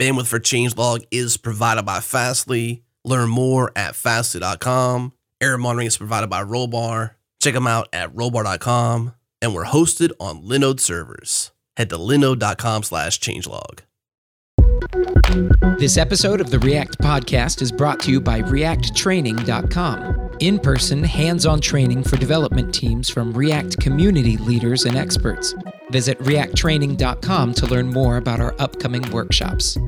Bandwidth for Changelog is provided by Fastly. Learn more at fastly.com. Error monitoring is provided by Rollbar. Check them out at rollbar.com. And we're hosted on Linode servers. Head to linode.com slash changelog. This episode of the React Podcast is brought to you by ReactTraining.com. In person, hands on training for development teams from React community leaders and experts. Visit ReactTraining.com to learn more about our upcoming workshops.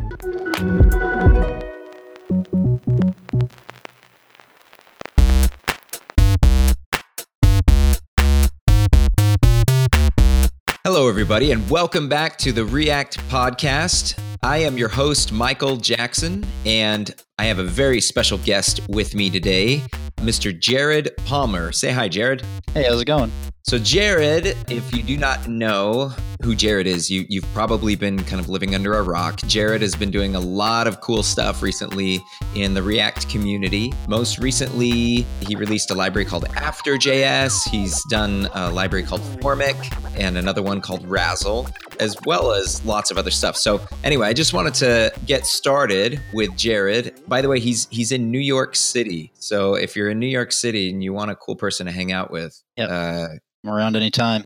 Hello, everybody, and welcome back to the React Podcast. I am your host, Michael Jackson, and I have a very special guest with me today, Mr. Jared Palmer. Say hi, Jared. Hey, how's it going? So, Jared, if you do not know who Jared is, you, you've probably been kind of living under a rock. Jared has been doing a lot of cool stuff recently in the React community. Most recently, he released a library called After.js. He's done a library called Formik and another one called Razzle, as well as lots of other stuff. So, anyway, I just wanted to get started with Jared. By the way, he's he's in New York City. So, if you're in New York City and you want a cool person to hang out with, Yep. uh, I'm around anytime.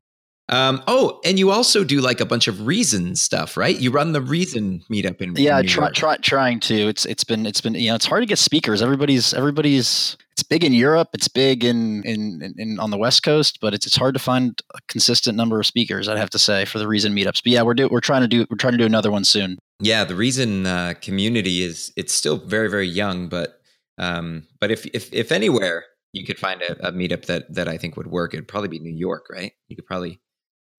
um, oh, and you also do like a bunch of reason stuff, right? You run the reason meetup in Yeah, New try, York. try, trying to. It's it's been it's been you know it's hard to get speakers. Everybody's everybody's it's big in Europe. It's big in in, in, in on the West Coast, but it's it's hard to find a consistent number of speakers. I'd have to say for the reason meetups. But yeah, we're do we're trying to do we're trying to do another one soon. Yeah, the reason uh, community is it's still very very young, but um, but if if if anywhere you could find a, a meetup that that I think would work, it'd probably be New York, right? You could probably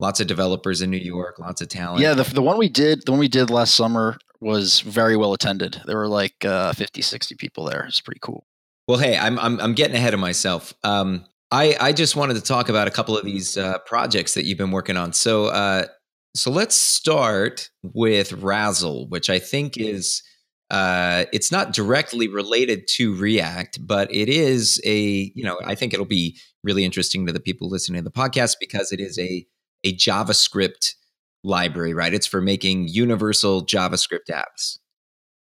lots of developers in New York, lots of talent. Yeah, the the one we did the one we did last summer was very well attended. There were like uh, 50, 60 people there. It's pretty cool. Well, hey, I'm I'm I'm getting ahead of myself. Um, I I just wanted to talk about a couple of these uh, projects that you've been working on. So uh, so let's start with Razzle, which I think is uh, it's not directly related to React, but it is a you know I think it'll be really interesting to the people listening to the podcast because it is a a JavaScript library, right? It's for making universal JavaScript apps.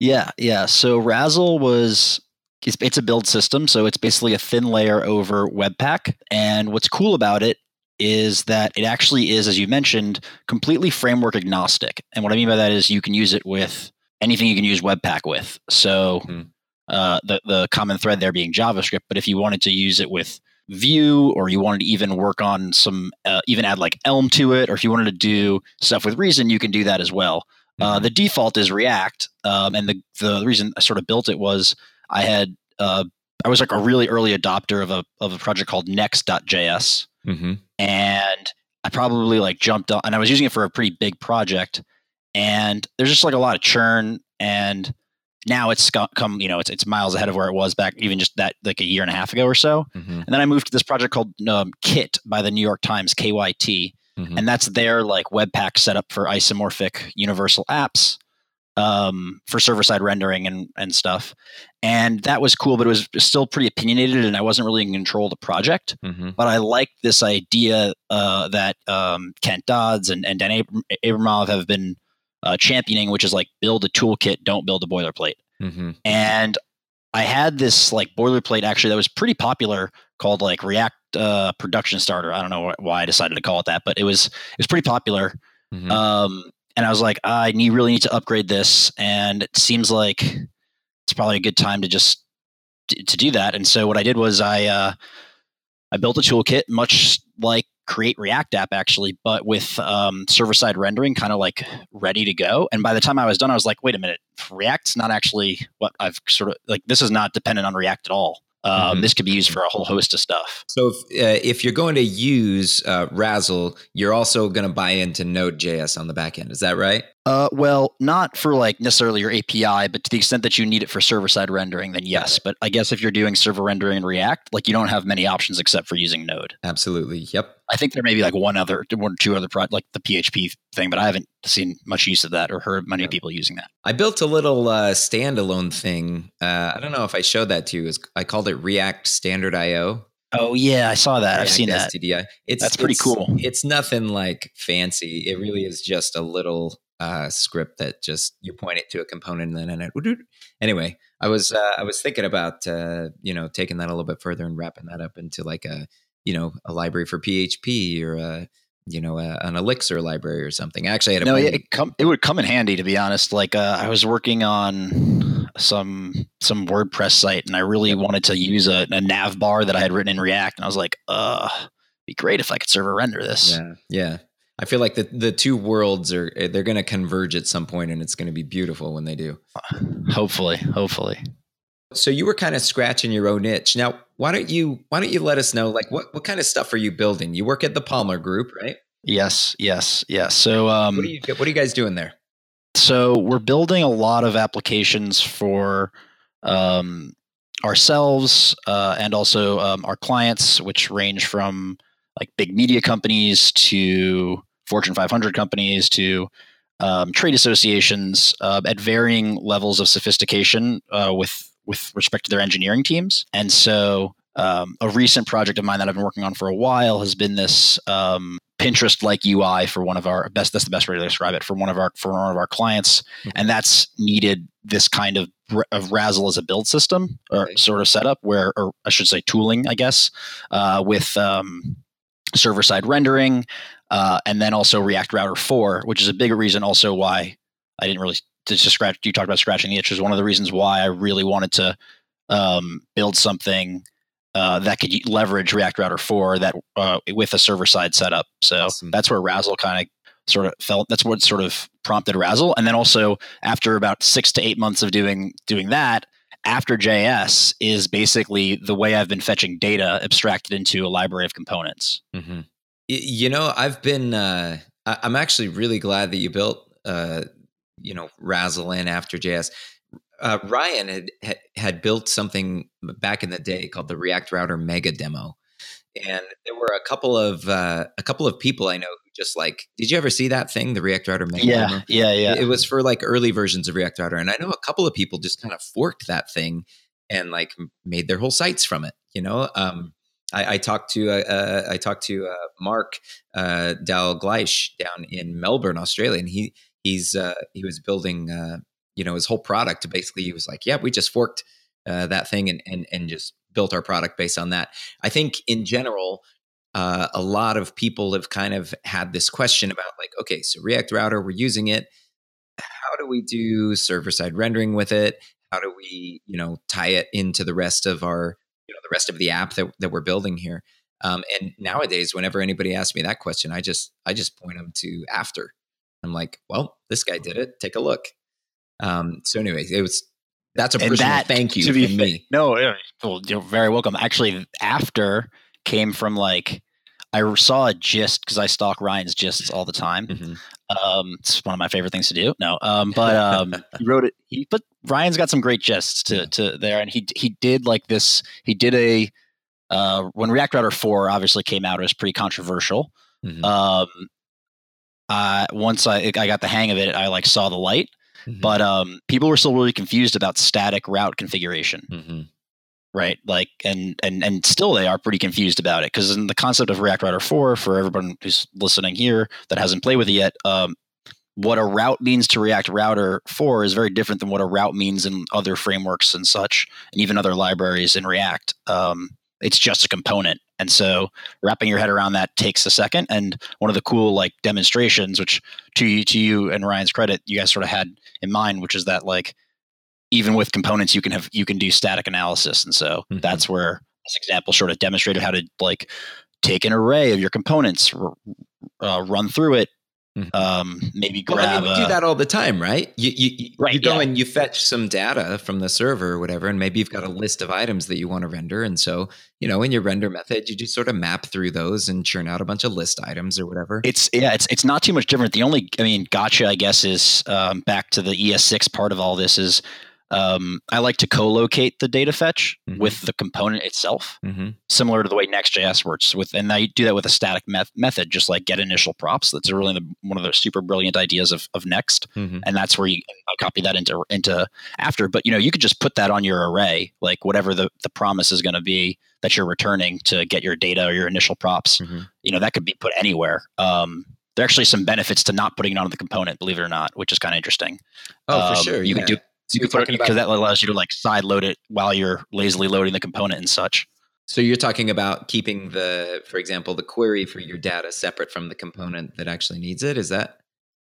Yeah, yeah. So Razzle was it's, it's a build system, so it's basically a thin layer over Webpack. And what's cool about it is that it actually is, as you mentioned, completely framework agnostic. And what I mean by that is you can use it with anything you can use Webpack with. So Mhm. uh, the the common thread there being JavaScript. But if you wanted to use it with Vue, or you wanted to even work on some, uh, even add like Elm to it, or if you wanted to do stuff with Reason, you can do that as well. Uh, the default is React, um, and the the reason I sort of built it was I had uh, I was like a really early adopter of a of a project called Next.js, Mm-hmm. and I probably like jumped on, and I was using it for a pretty big project, and there's just like a lot of churn, and now it's co- come you know it's it's miles ahead of where it was back even just that like a year and a half ago or so, Mm-hmm. and then I moved to this project called um, Kit by the New York Times KYT, Mhm. and that's their like Webpack setup for isomorphic universal apps um, for server side rendering and and stuff. And that was cool, but it was still pretty opinionated, and I wasn't really in control of the project. Mm-hmm. But I liked this idea uh, that um, Kent Dodds and, and Dan Abram- Abramov have been uh, championing, which is like build a toolkit, don't build a boilerplate. Mm-hmm. And I had this like boilerplate actually that was pretty popular called like React uh, Production Starter. I don't know why I decided to call it that, but it was it was pretty popular. Mhm. Um, and I was like, I need really need to upgrade this, and it seems like it's probably a good time to just to, do that. And so what I did was I uh, I built a toolkit, much like Create React app actually, but with um, server side rendering, kind of like ready to go. And by the time I was done, I was like, wait a minute, React's not actually what I've sort of like. This is not dependent on React at all. Um, Mhm. This could be used for a whole host of stuff. So if, uh, if you're going to use uh, Razzle, you're also going to buy into Node.js on the back end. Is that right? Uh, well, not for like necessarily your API, but to the extent that you need it for server side rendering, then yes. But I guess if you're doing server rendering in React, like you don't have many options except for using Node. Absolutely. Yep. I think there may be like one other, one or two other pro like the PHP thing, but I haven't seen much use of that or heard many Yeah. people using that. I built a little uh, standalone thing. Uh, I don't know if I showed that to you. I called it React Standard IO. Oh yeah, I saw that. I've React seen that. STDI. It's That's pretty it's- cool. It's nothing like fancy. It really is just a little uh, script that just you point it to a component and then it. would Anyway, I was uh, I was thinking about uh, you know taking that a little bit further and wrapping that up into like a you know a library for PHP or a you know a, an Elixir library or something. Actually, I had no, it, come, it would come in handy to be honest. Like uh, I was working on some some WordPress site and I really yep. wanted to use a, a nav bar that I had written in React, and I was like, uh, be great if I could server render this. Yeah, yeah. I feel like the the two worlds are eh, they're going to converge at some point, and it's going to be beautiful when they do. Hopefully, hopefully. So you were kind of scratching your own itch. Now, why don't you why don't you let us know like what what kind of stuff are you building? You work at the Palmer Group, right? Yes, yes, yes. So, um, what, are you, what are you guys doing there? So we're building a lot of applications for um, ourselves uh, and also um, our clients, which range from like big media companies to Fortune 500 companies to um, trade associations uh, at varying levels of sophistication uh, with with respect to their engineering teams. And so, um, a recent project of mine that I've been working on for a while has been this um, Pinterest like UI for one of our best. That's the best way to describe it for one of our for one of our clients, mm-hmm. and that's needed this kind of of Razzle as a build system or sort of setup where, or I should say, tooling, I guess, uh, with um, server side rendering, uh, and then also React Router 4, which is a bigger reason also why I didn't really to scratch. You talked about scratching the itch is one of the reasons why I really wanted to um, build something uh, that could leverage React Router 4 that uh, with a server side setup. So awesome. that's where Razzle kind of sort of felt. That's what sort of prompted Razzle. And then also after about six to eight months of doing doing that, after JS is basically the way I've been fetching data abstracted into a library of components. Mm-hmm. You know, I've been. Uh, I'm actually really glad that you built. Uh, you know, Razzle in after JS uh, Ryan had had built something back in the day called the React Router Mega Demo, and there were a couple of uh, a couple of people I know who just like. Did you ever see that thing, the React Router Mega yeah? Yeah, yeah, It was for like early versions of React Router, and I know a couple of people just kind of forked that thing and like made their whole sites from it. You know, um, I, I, talked to uh, uh, I talked to uh, Mark uh, Dalgleish down in Melbourne, Australia, and he he's uh, he was building uh, you know his whole product basically he was like yeah we just forked uh, that thing and, and and just built our product based on that. I think in general uh, a lot of people have kind of had this question about like okay so react router we're using it. How do we do server side rendering with it? How do we you know tie it into the rest of our you know the rest of the app that, that we're building here? Um, and nowadays whenever anybody asks me that question i just i just point them to after. I'm like well this guy did it. Take a look. Um, so anyway, it was that's a personal that, thank you to be, me. No, well, you're very welcome. Actually, after came from like I saw a gist because I stalk Ryan's gists all the time. Mm-hmm. Um, it's one of my favorite things to do. No, um, but um, he wrote it. He but Ryan's got some great gists to to there, and he he did like this. He did a uh, when React Router four obviously came out. It was pretty controversial. Mm-hmm. Um, uh, once I I got the hang of it, I like saw the light. Mm-hmm. But um, people were still really confused about static route configuration. Mm-hmm. Right, like, and and and still they are pretty confused about it because in the concept of React Router four, for everyone who's listening here that hasn't played with it yet, um, what a route means to React Router 4 is very different than what a route means in other frameworks and such, and even other libraries in React. Um, it's just a component. And so wrapping your head around that takes a second. And one of the cool like demonstrations, which to you, to you and Ryan's credit, you guys sort of had in mind, which is that like even with components, you can have you can do static analysis. And so mm-hmm. that's where this example sort of demonstrated how to like take an array of your components, uh, run through it, Mm-hmm. Um, maybe grab. Well, I mean, we do that all the time, right? You you, right, you go yeah. and you fetch some data from the server or whatever, and maybe you've got a list of items that you want to render, and so you know in your render method, you just sort of map through those and churn out a bunch of list items or whatever. It's yeah, it's it's not too much different. The only I mean, gotcha, I guess, is um, back to the ES6 part of all this is um, I like to co-locate the data fetch mm-hmm. with the component itself, mm-hmm. similar to the way Next.js works with, and I do that with a static met- method, just like get initial props. That's really the, one of the super brilliant ideas of, of Next, mm-hmm. and that's where you copy that into into after. But you know, you could just put that on your array, like whatever the the promise is going to be that you're returning to get your data or your initial props. Mm-hmm. You know, that could be put anywhere. Um, there are actually some benefits to not putting it on the component, believe it or not, which is kind of interesting. Oh, for Um, sure. You yeah. can do So you you're can put it talking because that allows you to like side load it while you're lazily loading the component and such. so you're talking about keeping the, for example, the query for your data separate from the component that actually needs it. Is that?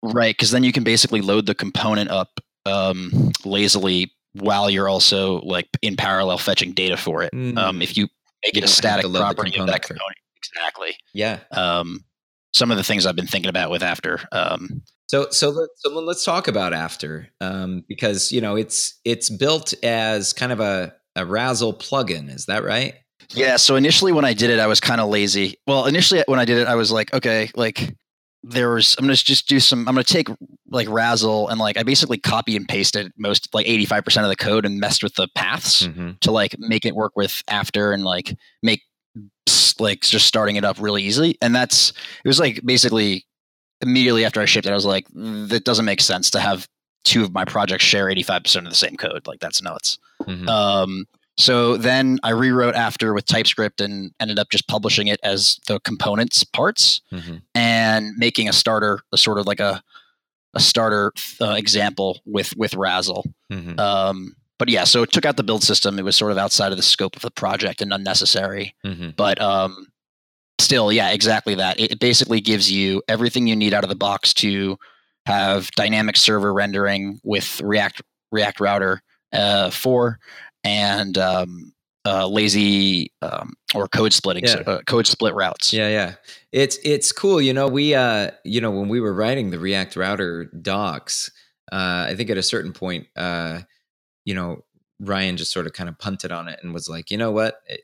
Right, because then you can basically load the component up um, lazily while you're also like in parallel fetching data for it. Um, if you make You it a static to load the property of that component, exactly. Yeah. Um, some of the things I've been thinking about with after. Um, So so let, so let's talk about after um, because you know it's it's built as kind of a a Razzle plugin. Is that right? Yeah. So initially, when I did it, I was kind of lazy. Well, initially when I did it, I was like, okay, like there was. I'm gonna just do some. I'm gonna take like Razzle and like I basically copy and pasted most like 85 percent of the code and messed with the paths Mm-hmm. to like make it work with after and like make like just starting it up really easily. And that's it was like basically immediately after I shipped it, I was like, that doesn't make sense to have two of my projects share 85 percent of the same code. Like that's nuts. Mm-hmm. Um, so then I rewrote after with TypeScript and ended up just publishing it as the components parts Mm-hmm. and making a starter, a sort of like a a starter uh, example with with Razzle. Mm-hmm. Um, but yeah, so it took out the build system. It was sort of outside of the scope of the project and unnecessary. Mm-hmm. But um, still, yeah, exactly that. It, it basically gives you everything you need out of the box to have dynamic server rendering with React React Router uh, four and um, uh, lazy um, or code splitting, Yeah. uh, code split routes. Yeah, yeah. It's it's cool. You know, we uh you know, when we were writing the React router docs, uh I think at a certain point uh you know, Ryan just sort of kind of punted on it and was like, "You know what? I-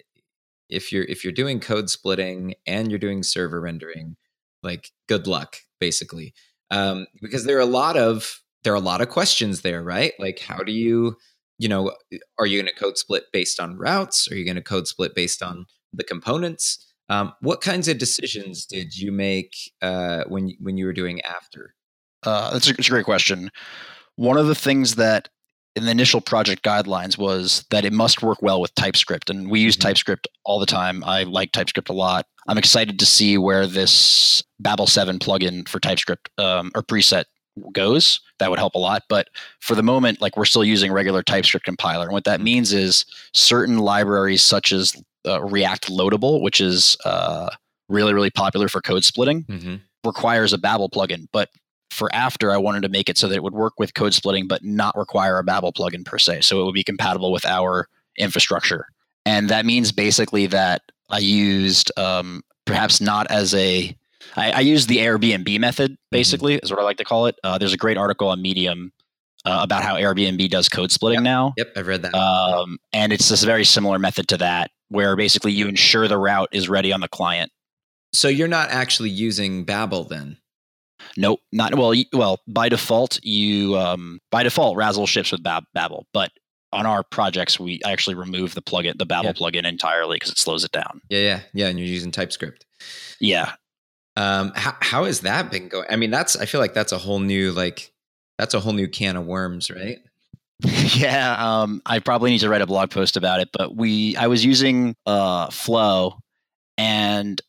If you're if you're doing code splitting and you're doing server rendering, like good luck basically." Um because there are a lot of there are a lot of questions there, right? Like how do you you know, are you going to code split based on routes? Are you going to code split based on the components? Um, what kinds of decisions did you make uh, when when you were doing after? Uh, that's, a, that's a great question. One of the things that in the initial project guidelines was that it must work well with TypeScript, and we use Mhm. TypeScript all the time. I like TypeScript a lot. I'm excited to see where this Babel 7 plugin for TypeScript um, or preset goes. That would help a lot. But for the moment, like we're still using regular TypeScript compiler, and what that means is certain libraries such as uh, React Loadable, which is uh, really really popular for code splitting Mm-hmm. requires a Babel plugin, but for after I wanted to make it so that it would work with code splitting but not require a Babel plugin per se. So it would be compatible with our infrastructure. And that means basically that I used um, perhaps not as a I, I used the Airbnb method basically is what I like to call it. Uh, there's a great article on Medium uh, about how Airbnb does code splitting now. Yep, I've read that. Um, and it's this very similar method to that, where basically you ensure the route is ready on the client. so you're not actually using Babel then? Nope, not well. Well, by default, you um, by default Razzle ships with Bab- Babel, but on our projects, we actually remove the plugin, the Babel Yeah. plugin entirely because it slows it down. Yeah, yeah, yeah. And you're using TypeScript. Yeah, Um, how how has that been going? I mean, that's I feel like that's a whole new like that's a whole new can of worms, right? yeah. Um, I probably need to write a blog post about it, but we I was using uh, Flow, and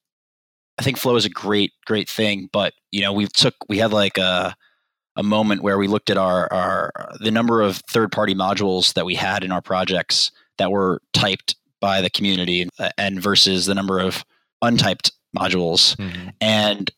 I think Flow is a great great thing. But you know, we took we had like a a moment where we looked at our our the number of third party modules that we had in our projects that were typed by the community and versus the number of untyped modules and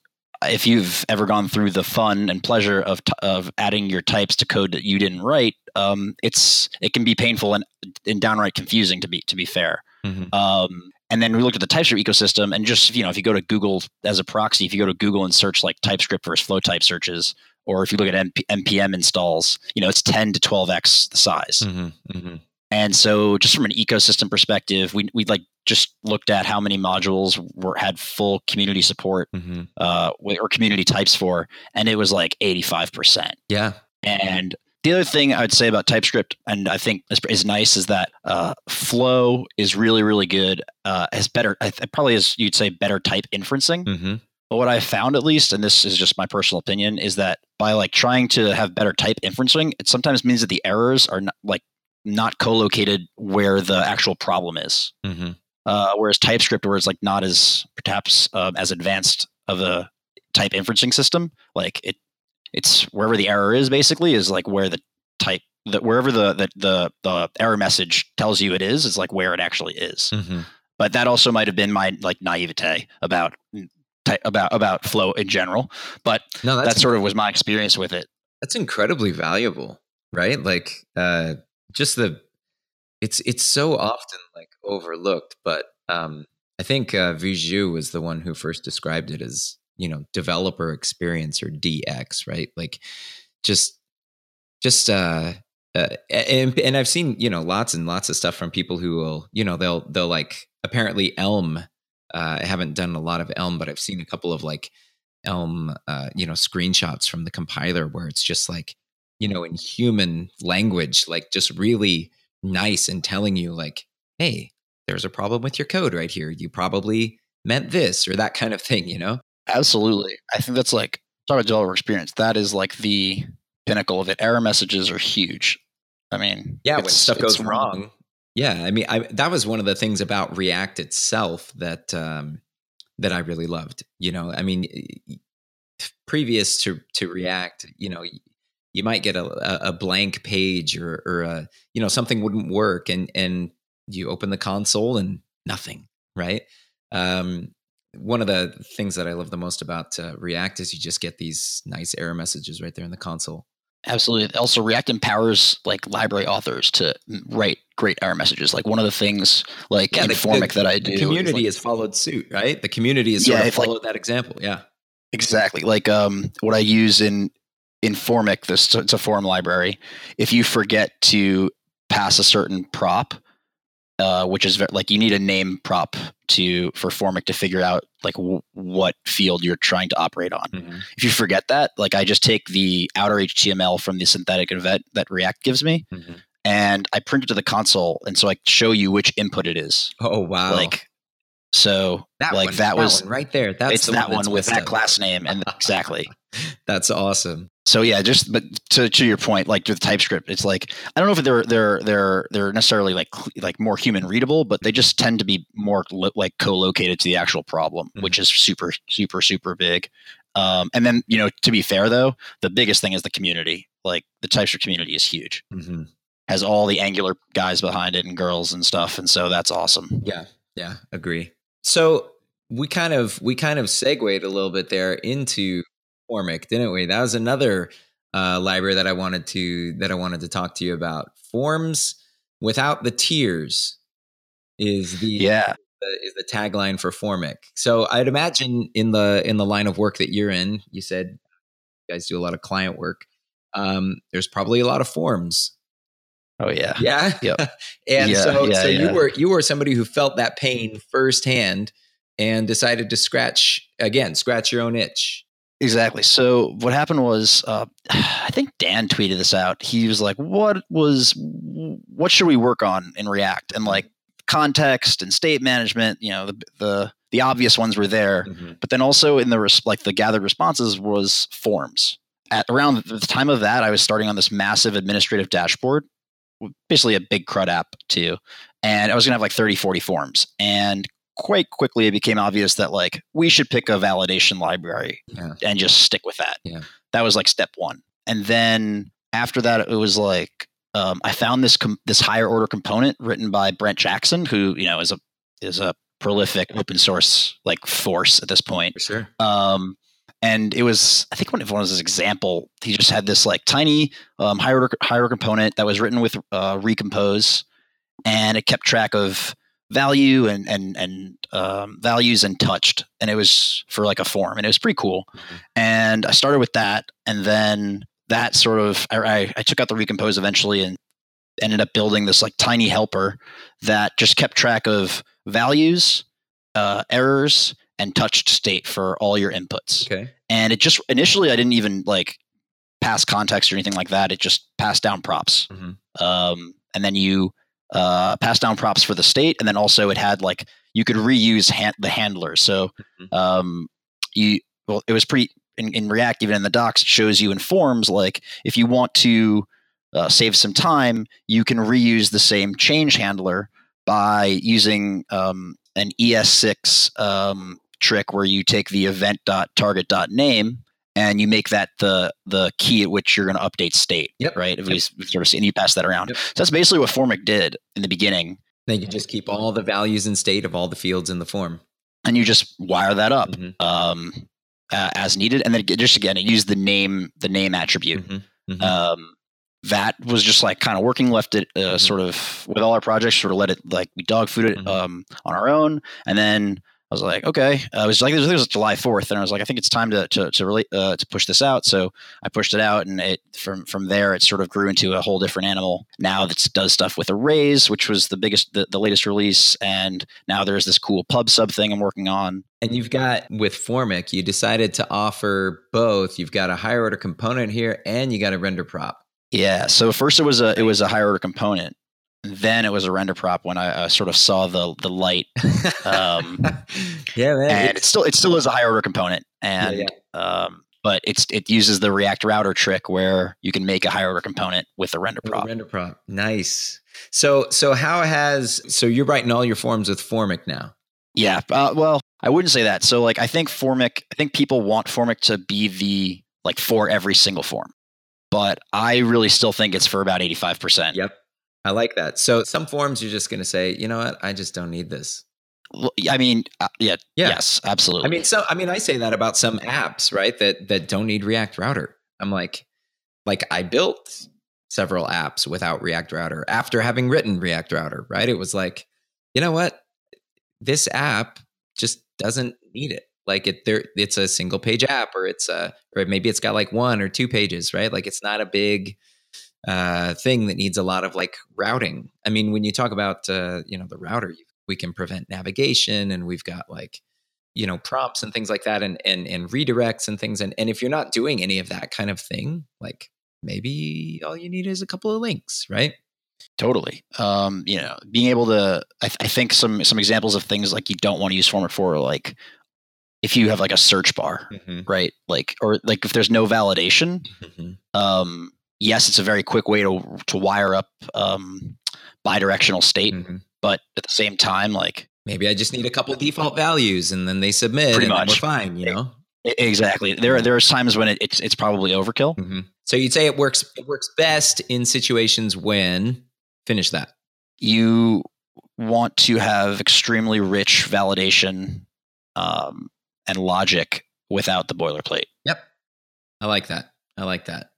if you've ever gone through the fun and pleasure of t- of adding your types to code that you didn't write, um, it's it can be painful and, and downright confusing to be to be fair. Mhm. Um, and then we looked at the TypeScript ecosystem, and just you know, if you go to Google as a proxy, if you go to Google and search like TypeScript versus flow type searches, or if you look at MP- npm installs, you know, it's ten to twelve x the size. Mm-hmm. Mm-hmm. And so, just from an ecosystem perspective, we we like just looked at how many modules were had full community support Mm-hmm. uh, or community types for, and it was like eighty five percent. Yeah. And the other thing I would say about TypeScript, and I think is, is nice, is that uh, Flow is really really good. Uh, has better, I probably as you'd say, better type inferencing. Mm-hmm. But what I found, at least, and this is just my personal opinion, is that by like trying to have better type inferencing, it sometimes means that the errors are not, like not co-located where the actual problem is. Mm-hmm. Uh, whereas TypeScript, where it's like not as perhaps um, as advanced of a type inferencing system. Like it, it's wherever the error is basically is like where the type that wherever the, the the the error message tells you it is is like where it actually is. Mhm. But that also might have been my like naivete about about about flow in general. But No, that sort of was my experience with it. that's incredibly valuable right like uh just the it's it's so often like overlooked but um i think uh Viju was the one who first described it as you know developer experience or dx right like just just uh uh, and and I've seen you know lots and lots of stuff from people who will you know they'll they'll like apparently Elm. Uh, I haven't done a lot of Elm, but I've seen a couple of like Elm uh, you know screenshots from the compiler where it's just like you know in human language, like just really nice and telling you like, hey, there's a problem with your code right here. You probably meant this or that kind of thing. You know. Absolutely. I think that's like talk about developer experience. That is like the pinnacle of it. Error messages are huge. I mean, yeah when stuff goes one- wrong yeah i mean I, that was one of the things about react itself that um that i really loved you know i mean previous to to react you know you might get a, a- a blank page or or a you know something wouldn't work and and you open the console and nothing right um one of the things that i love the most about uh, react is you just get these nice error messages right there in the console Absolutely. Also, React empowers like library authors to write great error messages. Like one of the things, like Yeah, in the- the- that I the do, is, community like- has followed suit right the community has sort Yeah, of it's like- followed that example yeah Exactly. Like um, what I use in in Formik, this it's a form library. If you forget to pass a certain prop, uh, which is like you need a name prop to for Formik to figure out like w- what field you're trying to operate on. If you forget that, like I just take the outer HTML from the synthetic event that React gives me, and I print it to the console, and so I show you which input it is. oh wow Like so, that like one, that was one right there that's it's the that one, one with that up. class name and exactly. that's awesome so yeah, just but to to your point, like with TypeScript, it's like I don't know if they're they're they're they're necessarily like like more human readable, but they just tend to be more lo- like co-located to the actual problem, Mhm. which is super super super big. Um, and then you know, to be fair though, the biggest thing is the community. Like the TypeScript community is huge, hmm has all the Angular guys behind it and girls and stuff, and so that's awesome. yeah yeah agree so we kind of we kind of segued a little bit there into formik didn't we that was another uh, library that i wanted to that i wanted to talk to you about forms without the tears is the Yeah, the, is the tagline for Formik. So I'd imagine in the in the line of work that you're in, you said you guys do a lot of client work. Um, there's probably a lot of forms. Oh yeah, Yeah. Yep. and Yeah, so yeah, so yeah. you were you were somebody who felt that pain firsthand and decided to scratch again, scratch your own itch. Exactly. So what happened was, uh, I think Dan tweeted this out. He was like, "What was? What should we work on in React?" And like context and state management. You know, the the the obvious ones were there, but then also in the res- like the gathered responses was forms. At around the time of that, I was starting on this massive administrative dashboard, basically a big CRUD app too, and I was gonna have like 30, 40 forms. And quite quickly, it became obvious that like we should pick a validation library Yeah. and just stick with that. Yeah. That was like step one. And then after that, it was like um, I found this com- this higher order component written by Brent Jackson, who you know is a is a prolific open source like force at this point. For sure. Um, and it was I think one of one was his example. He just had this like tiny um, higher higher component that was written with uh, Recompose, and it kept track of value and and and um, values and touched, and it was for like a form, and it was pretty cool. And I started with that, and then that sort of I, I, I took out the Recompose eventually, and ended up building this like tiny helper that just kept track of values, uh, errors, and touched state for all your inputs. Okay. And it just initially I didn't even like pass context or anything like that. It just passed down props. Mhm. Um, and then you uh, pass down props for the state, and then also it had like you could reuse the handlers. So Mhm. um, you well, it was pretty in, in React. Even in the docs, it shows you in forms like if you want to uh, save some time, you can reuse the same change handler by using um, an ES6 um, trick where you take the event.target.name and you make that the the key at which you're going to update state. Yep. Right. If Yep. we sort of and you pass that around. Yep. So that's basically what Formik did in the beginning. Then you just keep all the values and state of all the fields in the form. And you just wire that up Mhm. um, uh, as needed. And then just again, it used the name, the name attribute. Mhm. Mhm. um, that was just like kind of working left it uh, Mhm. sort of with all our projects sort of let it like we dog food it Mhm. um, on our own and then I was like, okay. Uh, it was like it was, it was July fourth, and I was like, I think it's time to to to relate uh, to push this out. So I pushed it out, and it from from there it sort of grew into a whole different animal. Now that does stuff with arrays, which was the biggest, the, the latest release, and now there's this cool pub sub thing I'm working on. And you've got with Formik, you decided to offer both. You've got a higher order component here, and you got a render prop. Yeah. So first it was a it was a higher order component. Then it was a render prop when I uh, sort of saw the the light, um, yeah, man. and it still it still is a higher order component, and yeah. um, but it's it uses the React router trick where you can make a higher order component with a render With a prop. Render prop. Nice. So, so how has so you're writing all your forms with Formik now? Yeah. Uh, well, I wouldn't say that. So like I think Formik, I think people want Formik to be the like for every single form, but I really still think it's for about eighty five percent. Yep. I like that. So some forms you're just going to say, you know what? I just don't need this. I mean, uh, yeah, Yeah. yes, absolutely. I mean, so I mean, I say that about some apps, right? That that don't need React Router. I'm like, like I built several apps without React Router after having written React Router, right? It was like, you know what? This app just doesn't need it. Like it, there, it's a single page app, or it's a, or maybe it's got like one or two pages, right? Like it's not a big uh, thing that needs a lot of like routing. I mean, when you talk about uh, you know the router, we can prevent navigation, and we've got like you know prompts and things like that, and and and redirects and things. And and if you're not doing any of that kind of thing, like maybe all you need is a couple of links, right? Totally. Um, you know, being able to, I, th- I think some some examples of things like you don't want to use Formik for, like if you have like a search bar, Mm-hmm. right? Like, or like if there's no validation, um, yes, it's a very quick way to to wire up um, bidirectional state, Mm-hmm. but at the same time, like Maybe I just need a couple default values, and then they submit, Pretty and much. we're fine, you know. exactly, there are there's times when it, it's it's probably overkill. Mm-hmm. So you'd say it works. It works best in situations when finish that. You want to have extremely rich validation um, and logic without the boilerplate. Yep. I like that. I like that.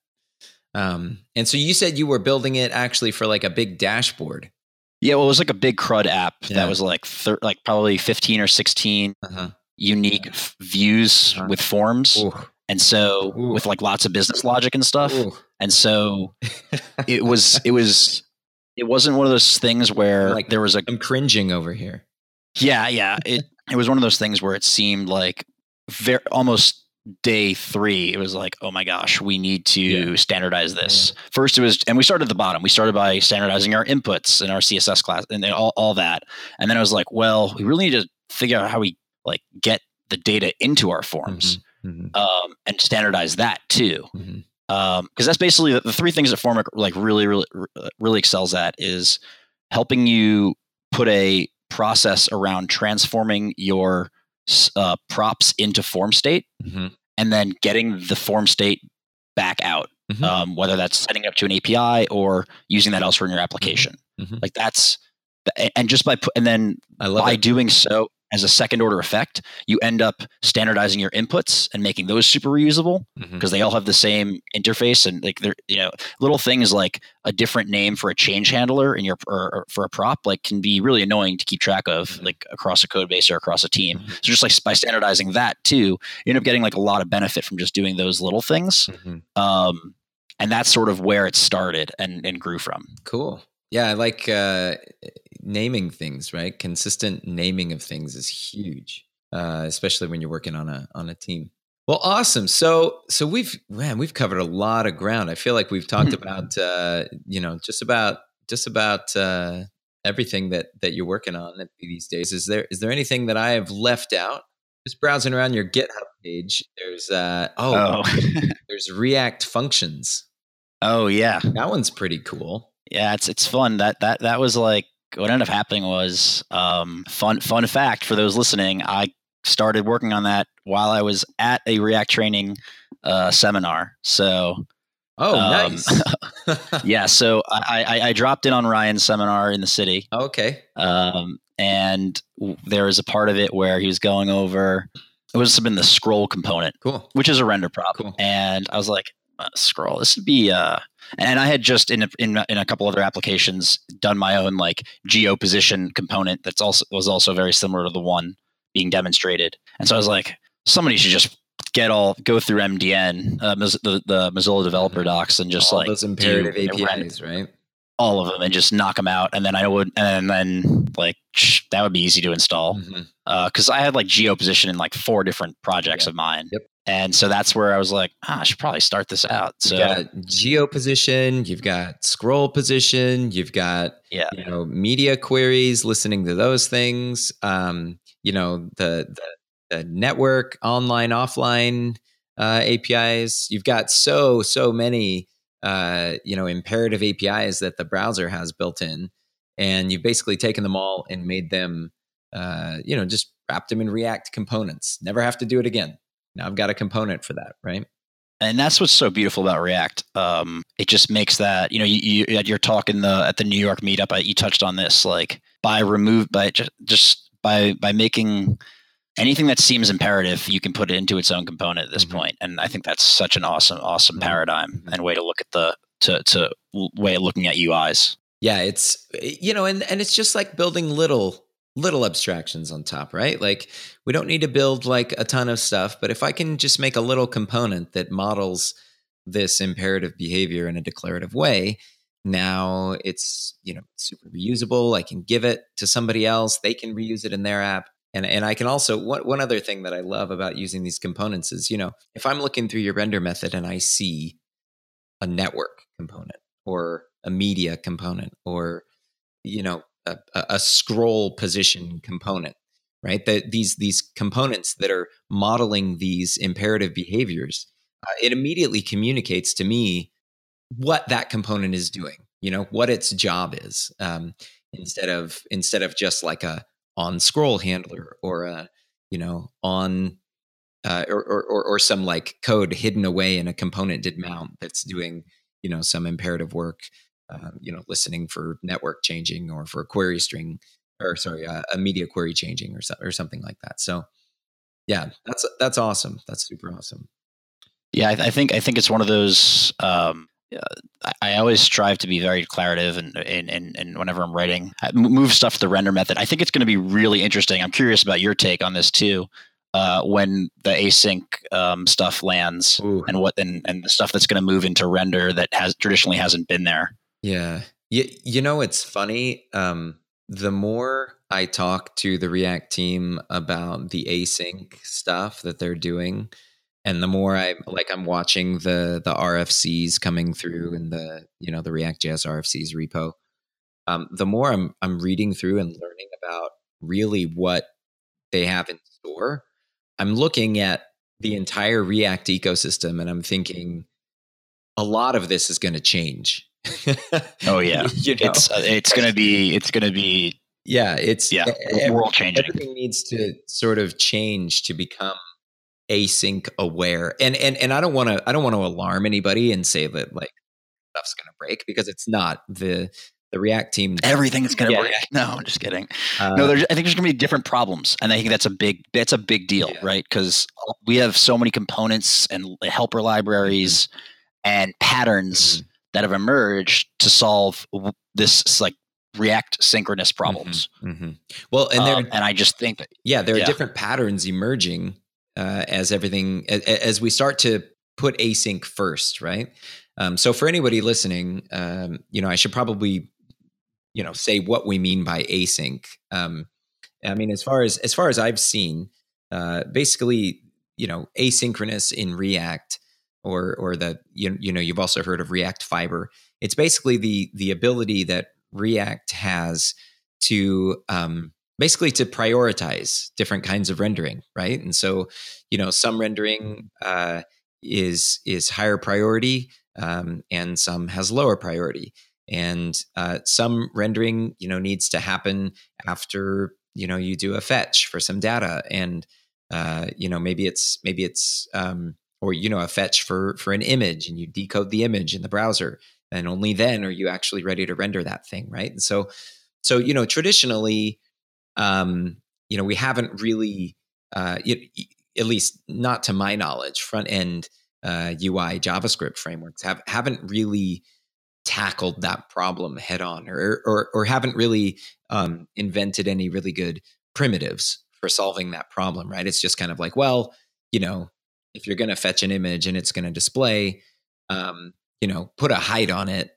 Um, and so you said you were building it actually for like a big dashboard. Yeah, well, it was like a big CRUD app Yeah. that was like thir- like probably fifteen or sixteen Uh-huh. unique f- views Uh-huh. with forms, Ooh. and so Ooh. with like lots of business logic and stuff. Ooh. And so it was it was it wasn't one of those things where Like- like there was a I'm cringing over here. yeah yeah it it was one of those things where it seemed like very almost day three it was like oh my gosh we need to Yeah. standardize this first it was and we started at the bottom we started by standardizing our inputs and our css class and all, all that and then i was like well we really need to figure out how we like get the data into our forms Mhm. um, and standardize that too Mhm. because that's basically the, the three things that Formik like really really really excels at is helping you put a process around transforming your uh, props into form state Mhm. and then getting the form state back out Mhm. um, whether that's setting it up to an api or using that elsewhere in your application Mhm. like that's and just by and then I love by it. doing so as a second order effect you end up standardizing your inputs and making those super reusable because they all have the same interface and like they're you know little things like a different name for a change handler in your or, or for a prop like can be really annoying to keep track of Mhm. like across a code base or across a team Mhm. so just like by standardizing that too you end up getting like a lot of benefit from just doing those little things Mhm. um and that's sort of where it started and and grew from Cool. Yeah, I like uh, naming things. Right, consistent naming of things is huge, uh, especially when you're working on a on a team. Well, awesome. So, so we've man, we've covered a lot of ground. I feel like we've talked about uh, you know just about just about uh, everything that that you're working on these days. Is there is there anything that I have left out? Just browsing around your GitHub page. There's uh, oh, there's React functions. oh yeah That one's pretty cool. Yeah, it's it's fun. That that that was like what ended up happening was um, fun fun fact for those listening. I started working on that while I was at a React training uh, seminar. So Oh, Um, nice. yeah, so I, I, I dropped in on Ryan's seminar in the city, okay. um, and there was a part of it where he was going over. It was been the scroll component, Cool. which is a render prop, Cool. and I was like, scroll. This would be. Uh, and I had just in a, in in a couple other applications done my own like geo position component that's also was also very similar to the one being demonstrated. And so I was like, somebody should just get all go through MDN, uh, the the Mozilla developer docs, and just All like those imperative do a render- APIs, right? all of them and just knock them out. And then I would and then like that would be easy to install because I had like geo position in like four different projects Yeah. of mine. Yep. And so that's where I was like, ah, I should probably start this out. So You've got geo position, you've got scroll position, you've got yeah, you know media queries, listening to those things. Um, you know the the, the network, online, offline uh, APIs. You've got so so many uh, you know imperative APIs that the browser has built in, and you've basically taken them all and made them uh, you know just wrapped them in React components. Never have to do it again. Now I've got a component for that, right? and that's what's so beautiful about React. Um, it just makes that you know you, you at your talk in the at the New York meetup, I, you touched on this like by remove by just just by by making anything that seems imperative, you can put it into its own component at this Mhm. point. and I think that's such an awesome awesome Mhm. paradigm Mhm. and way to look at the to to way of looking at UIs. yeah it's you know and and it's just like building little little abstractions on top right? Like we don't need to build like a ton of stuff but if i can just make a little component that models this imperative behavior in a declarative way now it's you know super reusable i can give it to somebody else they can reuse it in their app and and i can also one, one other thing that i love about using these components is you know if i'm looking through your render method and i see a network component or a media component or you know a, a scroll position component right? That these these components that are modeling these imperative behaviors uh, it immediately communicates to me what that component is doing you know what its job is um, instead of instead of just like a on scroll handler or a you know on uh, or or or some like code hidden away in a component did mount that's doing you know some imperative work um, you know listening for network changing or for a query string or sorry uh, a media query changing or so, or something like that so yeah that's that's awesome that's super awesome Yeah, I, I think I think it's one of those. Um, uh, I, always strive to be very declarative, and and and, and whenever I'm writing, I move stuff to the render method. I think it's going to be really interesting. I'm curious about your take on this too. Uh, when the async um, stuff lands, Ooh. and what and, and the stuff that's going to move into render that has traditionally hasn't been there. Yeah. You, you know, it's funny. Um, the more I talk to the React team about the async stuff that they're doing, and the more I like I'm watching the the RFCs coming through in the you know the React.js RFCs repo, um, the more I'm I'm reading through and learning about really what they have in store. I'm looking at the entire React ecosystem and I'm thinking a lot of this is going to change. Oh yeah, you know? it's uh, it's going to be it's going to be yeah, it's yeah ev- world changing. everything needs to sort of change to become async aware. And and and I don't want to I don't want to alarm anybody and say that like stuff's going to break because it's not. The the React team Everything's going to Yeah. break. No, I'm just kidding. uh, no, there's, I think there's going to be different problems, and I think that's a big that's a big deal, Yeah. right? Because we have so many components and helper libraries and patterns Mhm. That have emerged to solve this like React synchronous problems. mhm. Well, and there Um, and I just think that yeah there are Yeah. different patterns emerging uh, as everything a- a- as we start to put async first right um, so for anybody listening um, you know i should probably you know say what we mean by async um, i mean as far as as far as i've seen uh, basically you know asynchronous in react or or the you, you know you've also heard of react fiber. It's basically the the ability that react has to um, basically to prioritize different kinds of rendering right? And so you know some rendering uh, is is higher priority um, and some has lower priority. And uh, some rendering you know needs to happen after you know you do a fetch for some data and Uh, you know, maybe it's maybe it's um, or you know a fetch for for an image, and you decode the image in the browser, and only then are you actually ready to render that thing, right? And so, so you know, traditionally, um, you know, we haven't really, uh, it, at least not to my knowledge, front end uh, UI JavaScript frameworks have haven't really tackled that problem head on, or or, or haven't really um, invented any really good primitives for solving that problem. Right? It's just kind of like, well, you know, if you're going to fetch an image and it's going to display, um, you know, put a height on it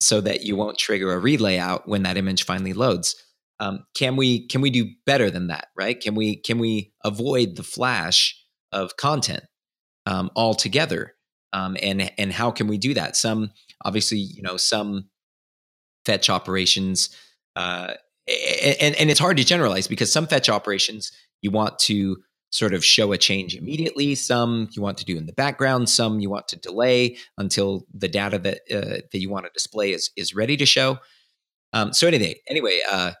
so that you won't trigger a relayout when that image finally loads. Um, can we can we do better than that? Right? Can we can we avoid the flash of content um, altogether? Um, and and how can we do that? Some obviously, you know, some fetch operations, uh, and and it's hard to generalize because some fetch operations you want to sort of show a change immediately. Some you want to do in the background. Some you want to delay until the data that uh, that you want to display is is ready to show. Um, so anyway, anyway, uh,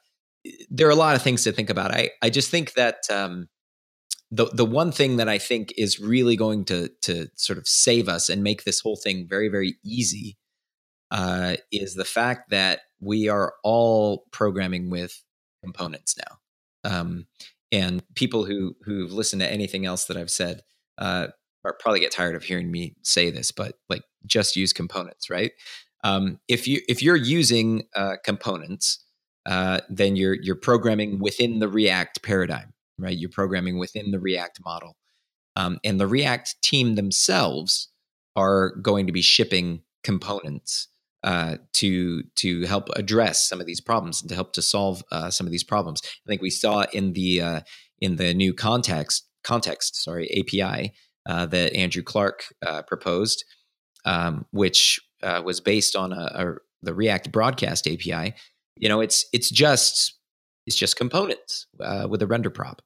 there are a lot of things to think about. I I just think that um, the the one thing that I think is really going to to sort of save us and make this whole thing very very easy uh, is the fact that we are all programming with components now. Um, and people who who've listened to anything else that I've said uh, are probably get tired of hearing me say this, but like just use components, right? Um, if you if you're using uh, components, uh, then you're you're programming within the React paradigm, right? You're programming within the React model, um, and the React team themselves are going to be shipping components uh, to to help address some of these problems and to help to solve uh, some of these problems. I think we saw in the uh, in the new context context sorry API uh, that Andrew Clark uh, proposed, um, which uh, was based on a, a, the React Broadcast API. You know, it's it's just it's just components with a render prop.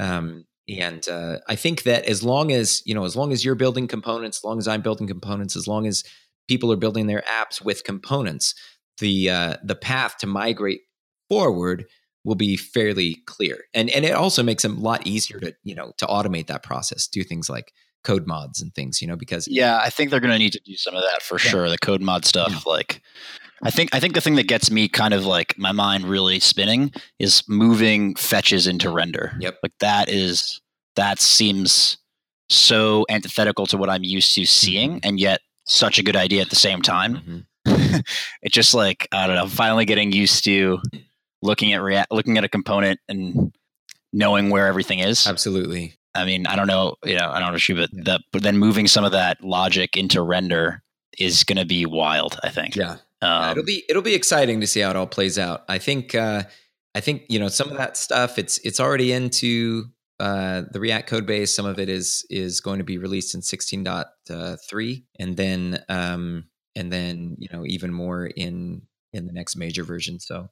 Um, and I think that as long as you know, as long as you're building components, as long as I'm building components, as long as people are building their apps with components, the uh, the path to migrate forward will be fairly clear. And and it also makes them a lot easier to, you know, to automate that process, do things like code mods and things, you know, because Yeah, I think they're going to need to do some of that for yeah. sure, the code mod stuff yeah. like I think I think the thing that gets me kind of like my mind really spinning is moving fetches into render. Yep. Like that is that seems so antithetical to what I'm used to seeing mm-hmm. and yet such a good idea at the same time. Mm-hmm. it's just like I don't know, finally getting used to looking at React, looking at a component and knowing where everything is. Absolutely. I mean, I don't know, you know, I don't know, but yeah. the, but then moving some of that logic into render is going to be wild. I think. Yeah. Um, it'll be it'll be exciting to see how it all plays out. I think uh, I think you know some of that stuff. It's it's already into uh, the React code base, some of it is is going to be released in 16.3, and then um, and then you know even more in in the next major version. So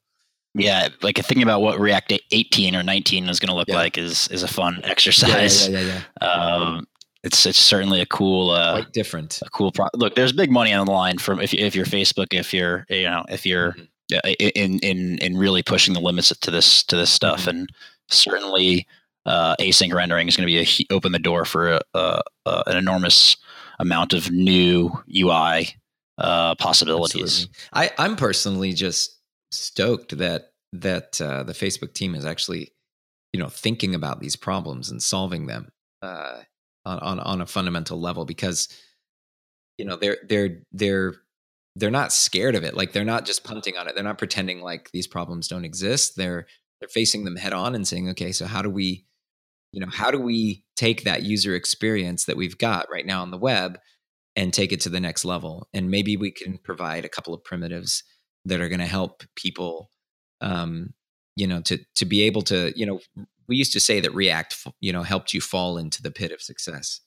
yeah, like thinking about what React 18 or 19 is going to look yeah. like is is a fun exercise. Yeah, yeah, yeah. Um, it's it's certainly a cool, uh, quite different. A cool pro- look. There's big money on the line from if if you're Facebook, if you're you know if you're mm-hmm. in in in really pushing the limits to this to this stuff, mm-hmm. and certainly uh, async rendering is going to be a, open the door for a, a, a, an enormous amount of new UI uh, possibilities. I, I'm personally just stoked that that uh, the Facebook team is actually, you know, thinking about these problems and solving them uh, on, on on a fundamental level because, you know, they're they're they're they're not scared of it. Like they're not just punting on it. They're not pretending like these problems don't exist. They're they're facing them head on and saying, okay, so how do we you know how do we take that user experience that we've got right now on the web and take it to the next level? And maybe we can provide a couple of primitives that are going to help people um, you know to to be able to you know we used to say that react you know helped you fall into the pit of success.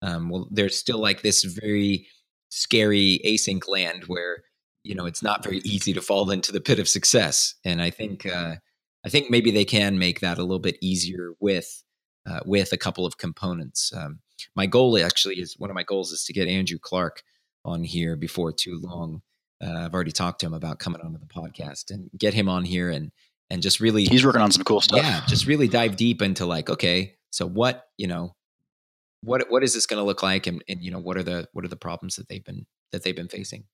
Um, well there's still like this very scary async land where you know it's not very easy to fall into the pit of success. And i think uh, i think maybe they can make that a little bit easier with uh, with a couple of components. Um, my goal actually is one of my goals is to get Andrew Clark on here before too long. Uh, I've already talked to him about coming onto the podcast and get him on here and and just really he's working on some cool stuff. Yeah, just really dive deep into like okay, So what, you know, what what is this going to look like and, and you know what are the what are the problems that they've been that they've been facing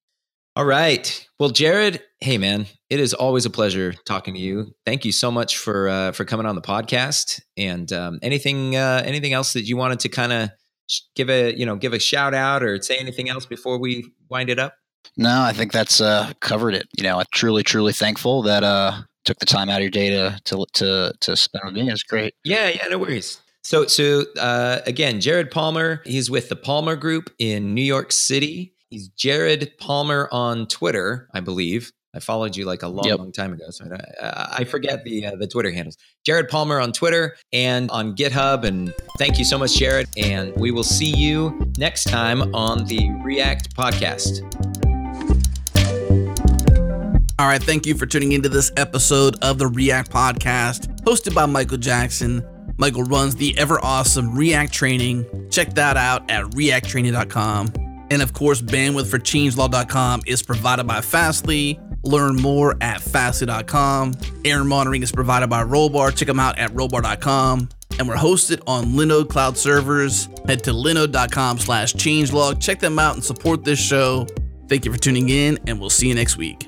all right. Well jared hey man it is always a pleasure talking to you. Thank you so much for uh, for coming on the podcast. And um, anything uh, anything else that you wanted to kind of give a you know give a shout out or say anything else before we wind it up? No i think that's uh, covered it. You know i'm truly truly thankful that uh took the time out of your day to to to, to spend with me. It's great. Yeah yeah no worries. So, so uh, again, Jared Palmer, he's with the Palmer Group in New York City. He's Jared Palmer on Twitter, I believe. I followed you like a long, yep. long time ago, so I, I forget the uh, the Twitter handles. Jared Palmer on Twitter and on GitHub. And thank you so much, Jared. And we will see you next time on the React podcast. All right, thank you for tuning into this episode of the React podcast, hosted by Michael Jackson. Michael runs the ever awesome React training. Check that out at reacttraining.com. And of course, bandwidth for changelog.com is provided by Fastly. Learn more at fastly.com. Error monitoring is provided by Rollbar. Check them out at rollbar.com. And we're hosted on Linode cloud servers. Head to linode.com slash changelog. Check them out and support this show. Thank you for tuning in, and we'll see you next week.